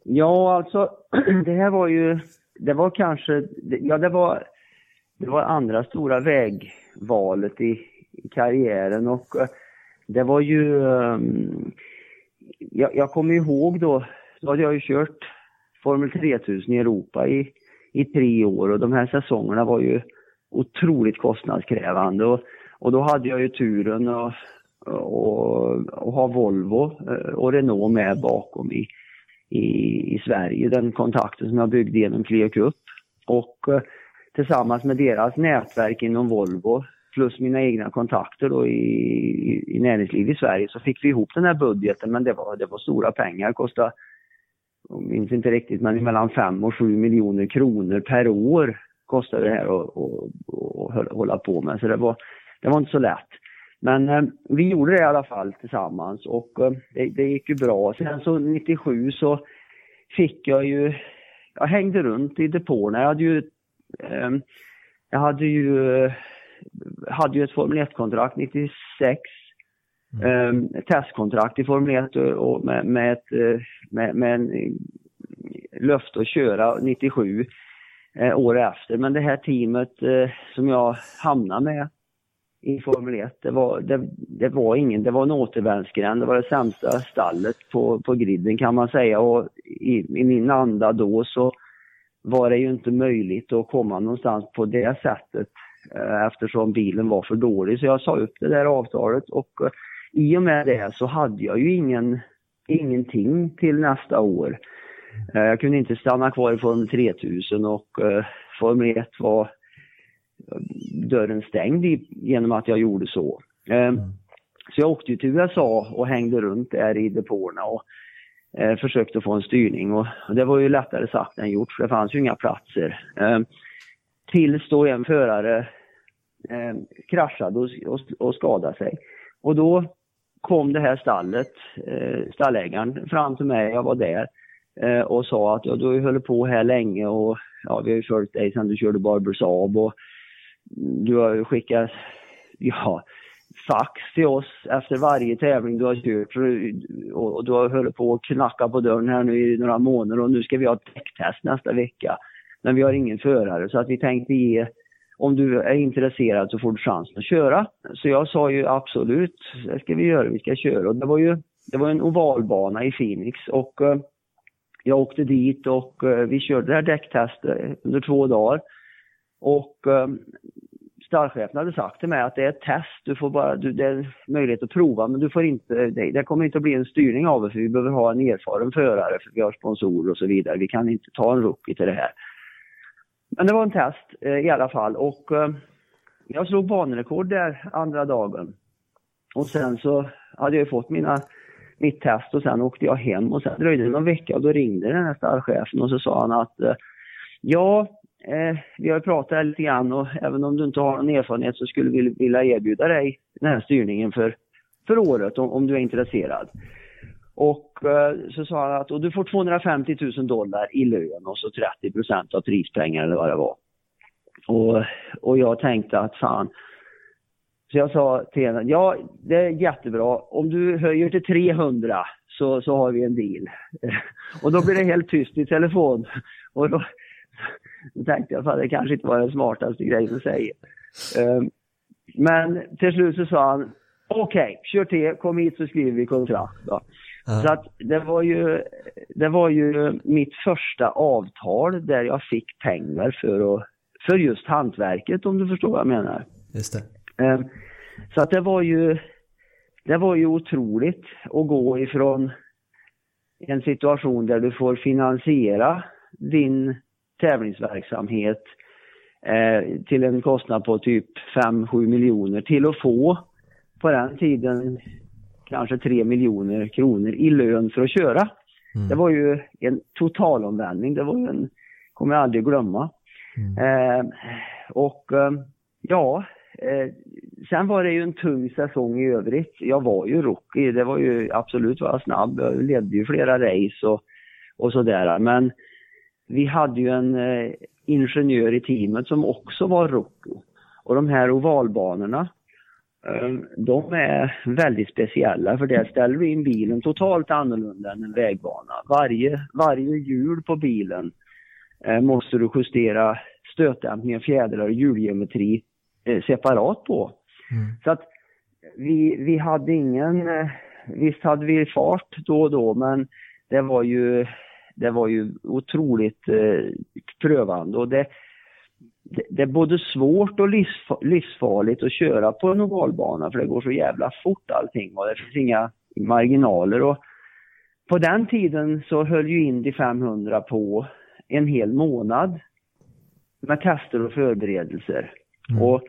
Ja, alltså det här var ju, det var kanske, ja det var, det var andra stora vägvalet i, i karriären och eh, det var ju, ehm, jag, jag kommer ihåg då, då hade jag ju kört Formel 3000 i Europa i, i tre år och de här säsongerna var ju otroligt kostnadskrävande och, och då hade jag ju turen att och, och ha Volvo eh, och Renault med bakom i, i, i Sverige, den kontakten som jag byggde genom Clio Cup. Och eh, tillsammans med deras nätverk inom Volvo plus mina egna kontakter då i, i, i näringsliv i Sverige så fick vi ihop den här budgeten men det var, det var stora pengar. Kostade, jag minns inte riktigt, men mellan 5 och 7 miljoner kronor per år kostade det här att, att hålla på med. Så det var, det var inte så lätt. Men eh, vi gjorde det i alla fall tillsammans och eh, det, det, gick ju bra. Sen så 97 så fick jag ju, jag hängde runt i depåerna. Jag hade ju eh, jag hade ju, hade ju ett Formel 1-kontrakt 96. Mm. Um, testkontrakt i Formel 1 och med, med, ett, eh, med, med en löfte att köra 97 eh, år efter. Men det här teamet eh, som jag hamnade med i Formel 1, det var, det, det, var ingen, det var en återvändsgränd. Det var det sämsta stallet på, på griden kan man säga och i, i min anda då så var det ju inte möjligt att komma någonstans på det sättet eh, eftersom bilen var för dålig. Så jag sa upp det där avtalet och eh, i och med det så hade jag ju ingen, ingenting till nästa år. Eh, jag kunde inte stanna kvar i Formel 3000 och eh, Formel 1 var dörren stängd i, genom att jag gjorde så. Eh, så jag åkte till USA och hängde runt där i depåerna och eh, försökte få en styrning och, och, det var ju lättare sagt än gjort för det fanns ju inga platser. Eh, tills då en förare eh, kraschade och, och, och skadade sig. Och då kom det här stallet, eh, stallägaren fram till mig, jag var där eh, och sa att ja, du har ju hållit på här länge och ja, vi har ju följt dig sedan du körde Barber Saab och du har skickat ja, fax till oss efter varje tävling du har kört och, och du har hållit på att knacka på dörren här nu i några månader och nu ska vi ha ett däcktest nästa vecka. Men vi har ingen förare så att vi tänkte ge om du är intresserad så får du chansen att köra. Så jag sa ju absolut, det ska vi göra, vi ska köra. Och det var ju det var en ovalbana i Phoenix och eh, jag åkte dit och eh, vi körde det här däcktestet under två dagar. Och ehm, um, stallchefen hade sagt till mig att det är ett test, du får bara, du, det är möjlighet att prova men du får inte, det, det kommer inte att bli en styrning av det för vi behöver ha en erfaren förare för vi har sponsorer och så vidare. Vi kan inte ta en rookie till det här. Men det var en test eh, i alla fall och eh, jag slog banrekord där andra dagen. Och sen så hade jag fått mina, mitt test och sen åkte jag hem och sen dröjde det någon vecka och då ringde den här stallchefen och så sa han att eh, ja, eh, vi har pratat lite grann och även om du inte har någon erfarenhet så skulle vi vilja erbjuda dig den här styrningen för, för året om, om du är intresserad. Och eh, så sa han att och du får 250 000 dollar i lön och så 30 procent av prispengar eller vad det var. Och, och jag tänkte att fan. Så jag sa till henne, ja det är jättebra. Om du höjer till 300 så, så har vi en deal. och då blir det helt tyst i telefon. Och då, då tänkte jag, att det kanske inte var den smartaste grejen att säga. Um, men till slut så sa han, okej, okay, kör till, kom hit så skriver vi kontrakt. Då. Så att det var, ju, det var ju mitt första avtal där jag fick pengar för, att, för just hantverket om du förstår vad jag menar. Just det. Um, så att det var ju, det var ju otroligt att gå ifrån en situation där du får finansiera din tävlingsverksamhet eh, till en kostnad på typ 5-7 miljoner till att få på den tiden kanske 3 miljoner kronor i lön för att köra. Mm. Det var ju en totalomvändning, det var ju en, kommer jag aldrig glömma. Mm. Eh, och eh, ja, eh, sen var det ju en tung säsong i övrigt. Jag var ju rookie, det var ju absolut var jag snabb, jag ledde ju flera race och, och sådär. Men vi hade ju en eh, ingenjör i teamet som också var rookie. Och de här ovalbanorna, eh, de är väldigt speciella för där ställer du in bilen totalt annorlunda än en vägbana. Varje, varje hjul på bilen eh, måste du justera stötdämpning, fjädrar och hjulgeometri eh, separat på. Mm. Så att vi, vi hade ingen, visst hade vi fart då och då men det var ju det var ju otroligt eh, prövande och det, det, det, är både svårt och livsfarligt att köra på en ovalbana för det går så jävla fort allting och det finns inga marginaler. Och på den tiden så höll ju Indy 500 på en hel månad med tester och förberedelser. Mm. Och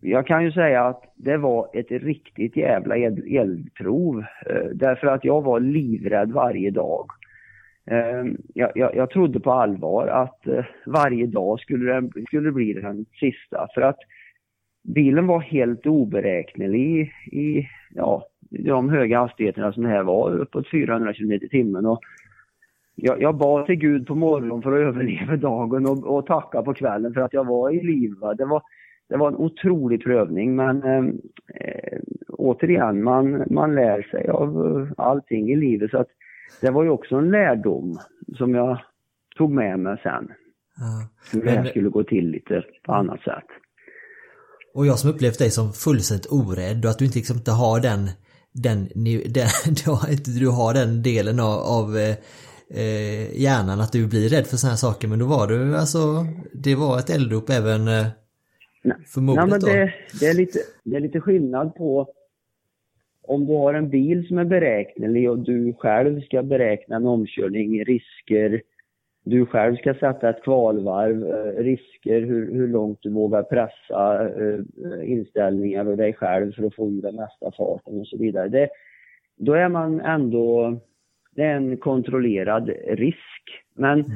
jag kan ju säga att det var ett riktigt jävla eldprov. Eh, därför att jag var livrädd varje dag. Ehm, jag, jag, jag, trodde på allvar att eh, varje dag skulle det, skulle bli den sista för att bilen var helt oberäknelig i, i ja, de höga hastigheterna som det här var, uppåt 400 km i timmen. Och jag, jag bad till Gud på morgonen för att överleva dagen och, och tacka på kvällen för att jag var i liv. Det var, det var en otrolig prövning men ehm, eh, återigen, man, man lär sig av eh, allting i livet. så att det var ju också en lärdom som jag tog med mig sen. Ja. Hur det här skulle gå till lite på annat sätt. Och jag som upplevt dig som fullständigt orädd och att du inte liksom inte har den, den, den du, du har den delen av, av eh, hjärnan att du blir rädd för sådana här saker. Men då var du alltså, det var ett eldrop även eh, för modet Nej, men det, det, är lite, det är lite skillnad på om du har en bil som är beräknelig och du själv ska beräkna en omkörning, risker, du själv ska sätta ett kvalvarv, eh, risker, hur, hur långt du vågar pressa eh, inställningar och dig själv för att få ur den mesta farten och så vidare. Det, då är man ändå, det är en kontrollerad risk. Men mm.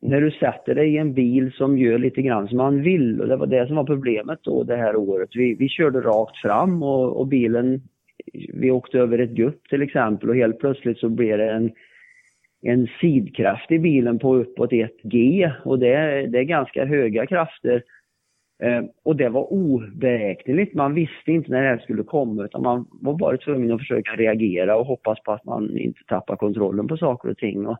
när du sätter dig i en bil som gör lite grann som man vill, och det var det som var problemet då det här året. Vi, vi körde rakt fram och, och bilen, vi åkte över ett gupp till exempel och helt plötsligt så blev det en en sidkraft i bilen på uppåt 1G och det, det är ganska höga krafter. Eh, och det var oberäkneligt. Man visste inte när det här skulle komma utan man var bara tvungen att försöka reagera och hoppas på att man inte tappar kontrollen på saker och ting. Och,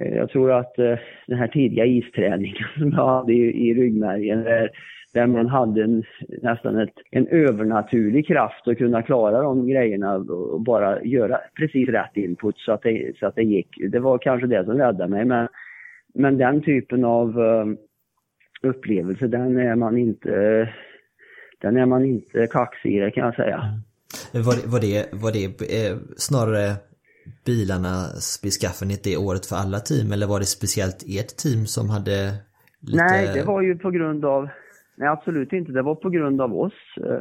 eh, jag tror att eh, den här tidiga isträningen som jag hade i, i ryggmärgen, där, där man hade en, nästan ett, en övernaturlig kraft att kunna klara de grejerna och bara göra precis rätt input så att det, så att det gick. Det var kanske det som räddade mig. Men, men den typen av uh, upplevelse, den är man inte, den är man inte kaxig i, det kan jag säga. Mm. Var, var det, var det eh, snarare bilarnas beskaffenhet det året för alla team eller var det speciellt ert team som hade lite... Nej, det var ju på grund av Nej, absolut inte. Det var på grund av oss. Eh,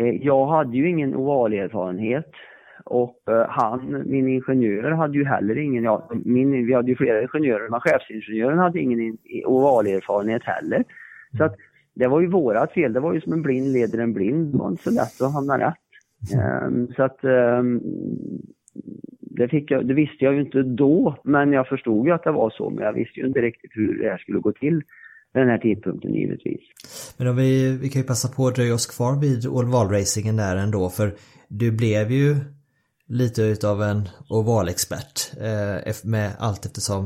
eh, jag hade ju ingen ovalerfarenhet och eh, han, min ingenjör, hade ju heller ingen, ja, min, vi hade ju flera ingenjörer, men chefsingenjören hade ingen ovalerfarenhet heller. Så att det var ju vårat fel, det var ju som en blind leder en blind, det var inte så lätt att hamna rätt. Um, så att um, det, fick jag, det visste jag ju inte då, men jag förstod ju att det var så, men jag visste ju inte riktigt hur det här skulle gå till den här tidpunkten givetvis. Men om vi, vi kan ju passa på att dröja oss kvar vid ovalracingen där ändå för du blev ju lite utav en ovalexpert eh, med allt eftersom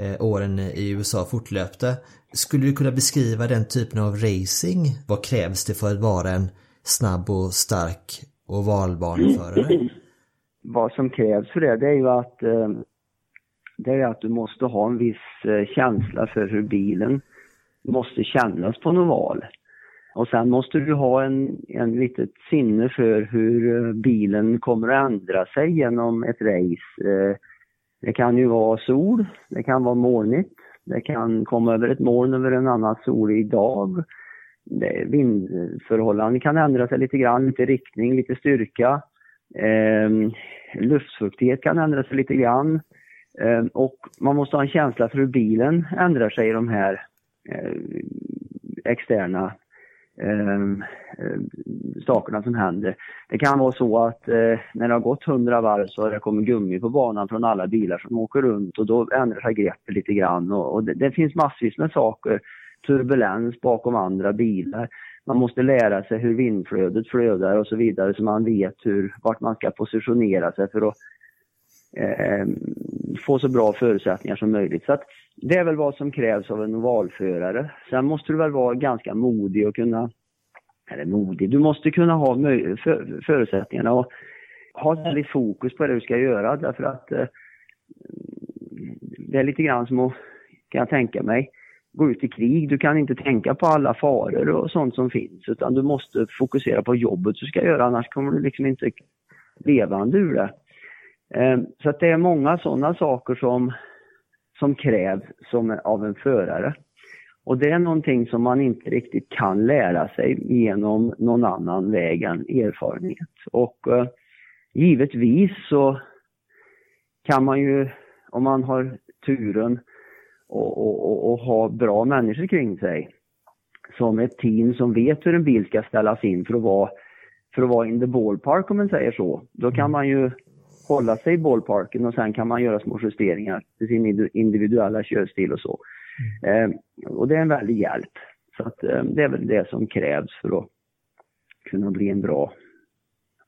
eh, åren i USA fortlöpte. Skulle du kunna beskriva den typen av racing? Vad krävs det för att vara en snabb och stark ovalbaneförare? Vad som krävs för det, det är ju att eh, det är att du måste ha en viss eh, känsla för hur bilen måste kännas på något val. Och sen måste du ha en, en litet sinne för hur eh, bilen kommer att ändra sig genom ett race. Eh, det kan ju vara sol, det kan vara molnigt, det kan komma över ett moln över en annan solig dag. Vindförhållanden kan ändra sig lite grann, lite riktning, lite styrka. Eh, luftfuktighet kan ändra sig lite grann. Eh, och man måste ha en känsla för hur bilen ändrar sig i de här Eh, externa ehm, eh, sakerna som händer. Det kan vara så att eh, när det har gått 100 varv så har det kommit gummi på banan från alla bilar som åker runt och då ändrar sig greppet lite grann och, och det, det, finns massvis med saker. Turbulens bakom andra bilar. Man måste lära sig hur vindflödet flödar och så vidare så man vet hur, vart man ska positionera sig för att eh, få så bra förutsättningar som möjligt. Så att det är väl vad som krävs av en ovalförare. Sen måste du väl vara ganska modig och kunna, eller modig, du måste kunna ha för, förutsättningarna och ha väldigt fokus på det du ska göra därför att eh, det är lite grann som att, kan jag tänka mig, gå ut i krig. Du kan inte tänka på alla faror och sånt som finns utan du måste fokusera på jobbet du ska göra annars kommer du liksom inte levande ur det. Eh, så att det är många sådana saker som, som krävs som av en förare. Och det är någonting som man inte riktigt kan lära sig genom någon annan väg än erfarenhet. Och eh, givetvis så kan man ju, om man har turen och, och, och, och ha bra människor kring sig, som ett team som vet hur en bil ska ställas in för att vara, för att vara in the ballpark om man säger så, då kan man ju hålla sig i ballparken och sen kan man göra små justeringar till sin individuella körstil och så. Mm. Eh, och det är en väldig hjälp. Så att, eh, det är väl det som krävs för att kunna bli en bra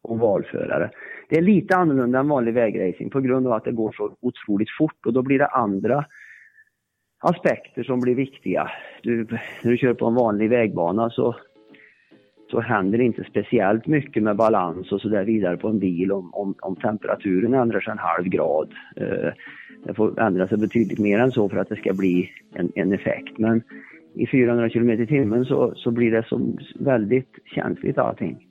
ovalförare. Det är lite annorlunda än vanlig vägracing på grund av att det går så otroligt fort och då blir det andra aspekter som blir viktiga. Du, när du kör på en vanlig vägbana så så händer det inte speciellt mycket med balans och så där vidare på en bil om, om, om temperaturen ändrar sig en halv grad. Eh, det får ändra sig betydligt mer än så för att det ska bli en, en effekt. Men i 400 km i timmen så, så blir det som väldigt känsligt allting.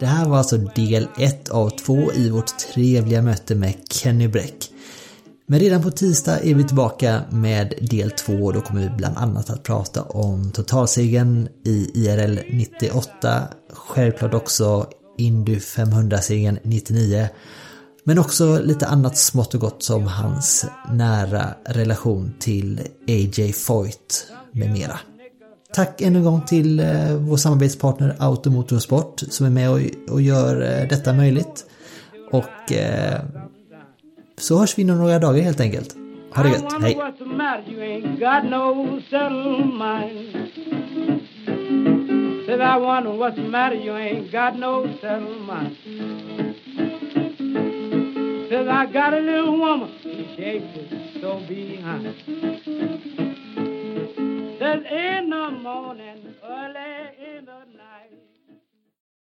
Det här var alltså del 1 av 2 i vårt trevliga möte med Kenny Bräck. Men redan på tisdag är vi tillbaka med del 2 och då kommer vi bland annat att prata om totalsegern i IRL 98, självklart också Indy 500-segern 99 men också lite annat smått och gott som hans nära relation till AJ Foyt med mera. Tack ännu en gång till eh, vår samarbetspartner Automotorsport som är med och, gör eh, detta möjligt. Och eh, så hörs vi inom några dagar helt enkelt. Ha det gött, hej! Said I wonder what's the matter, you ain't got no settlement. Says I got a little woman, she shakes it so behind. Says in the morning.